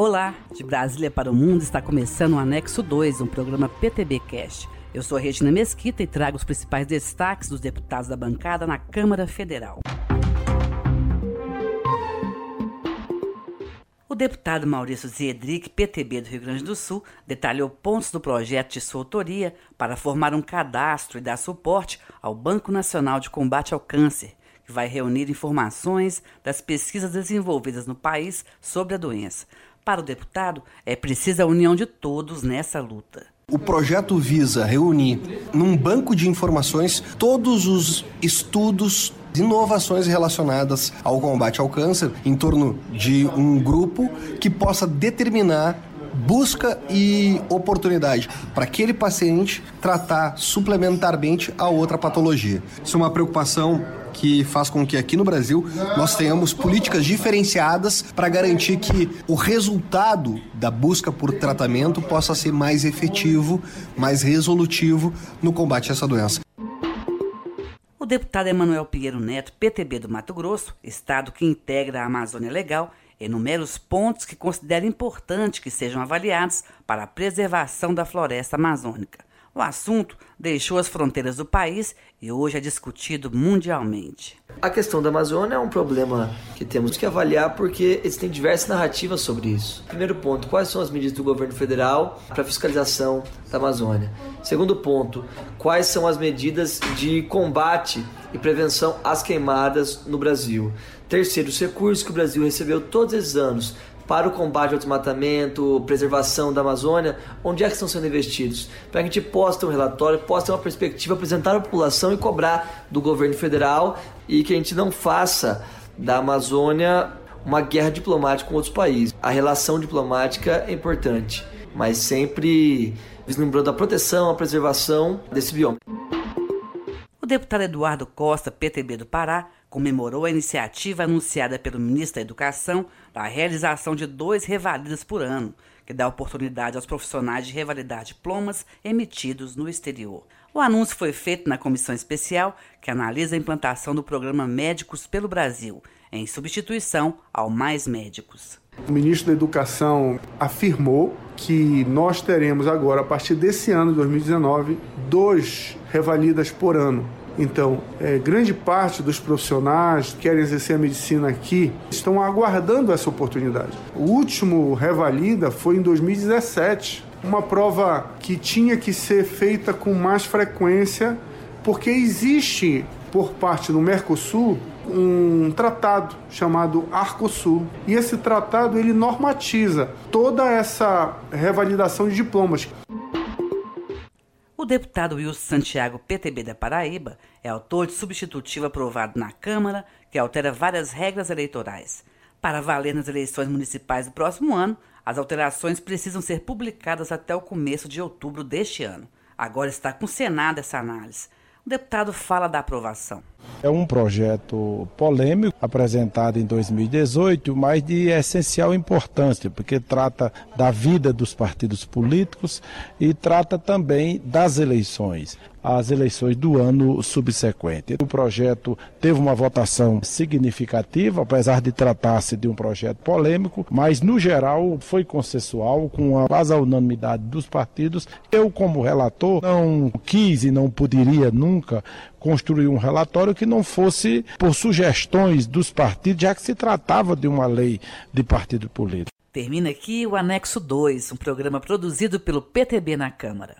Olá, de Brasília para o Mundo está começando o Anexo 2, um programa PTB Cast. Eu sou Regina Mesquita e trago os principais destaques dos deputados da bancada na Câmara Federal. O deputado Maurício Ziedrick, PTB do Rio Grande do Sul, detalhou pontos do projeto de sua autoria para formar um cadastro e dar suporte ao Banco Nacional de Combate ao Câncer, que vai reunir informações das pesquisas desenvolvidas no país sobre a doença. Para o deputado, é precisa a união de todos nessa luta. O projeto visa reunir num banco de informações todos os estudos inovações relacionadas ao combate ao câncer em torno de um grupo que possa determinar busca e oportunidade para aquele paciente tratar suplementarmente a outra patologia. Isso é uma preocupação que faz com que aqui no Brasil nós tenhamos políticas diferenciadas para garantir que o resultado da busca por tratamento possa ser mais efetivo, mais resolutivo no combate a essa doença. O deputado Emanuel Pinheiro Neto, PTB do Mato Grosso, estado que integra a Amazônia Legal, enumera os pontos que considera importante que sejam avaliados para a preservação da floresta amazônica. O assunto deixou as fronteiras do país e hoje é discutido mundialmente. A questão da Amazônia é um problema que temos que avaliar porque existem diversas narrativas sobre isso. Primeiro ponto, quais são as medidas do governo federal para fiscalização da Amazônia? Segundo ponto, quais são as medidas de combate e prevenção às queimadas no Brasil? Terceiro, os recursos que o Brasil recebeu todos esses anos para o combate ao desmatamento, preservação da Amazônia, onde é que estão sendo investidos? Para que a gente possa ter um relatório, possa ter uma perspectiva, apresentar à população e cobrar do governo federal e que a gente não faça da Amazônia uma guerra diplomática com outros países. A relação diplomática é importante, mas sempre vislumbrando a proteção, a preservação desse bioma. Deputado Eduardo Costa, PTB do Pará, comemorou a iniciativa anunciada pelo ministro da Educação da realização de dois revalidas por ano, que dá oportunidade aos profissionais de revalidar diplomas emitidos no exterior. O anúncio foi feito na comissão especial que analisa a implantação do programa Médicos pelo Brasil, em substituição ao Mais Médicos. O ministro da Educação afirmou que nós teremos agora, a partir desse ano, 2019, dois revalidas por ano então, é, grande parte dos profissionais que querem exercer a medicina aqui estão aguardando essa oportunidade. O último Revalida foi em 2017, uma prova que tinha que ser feita com mais frequência, porque existe por parte do Mercosul um tratado chamado Arcosul. E esse tratado ele normatiza toda essa revalidação de diplomas. O deputado Wilson Santiago, PTB da Paraíba, é autor de substitutivo aprovado na Câmara que altera várias regras eleitorais. Para valer nas eleições municipais do próximo ano, as alterações precisam ser publicadas até o começo de outubro deste ano. Agora está com o Senado essa análise. O deputado fala da aprovação. É um projeto polêmico, apresentado em 2018, mas de essencial importância, porque trata da vida dos partidos políticos e trata também das eleições as eleições do ano subsequente. O projeto teve uma votação significativa, apesar de tratar-se de um projeto polêmico, mas no geral foi consensual, com a quase unanimidade dos partidos. Eu, como relator, não quis e não poderia nunca construir um relatório que não fosse por sugestões dos partidos, já que se tratava de uma lei de partido político. Termina aqui o Anexo 2, um programa produzido pelo PTB na Câmara.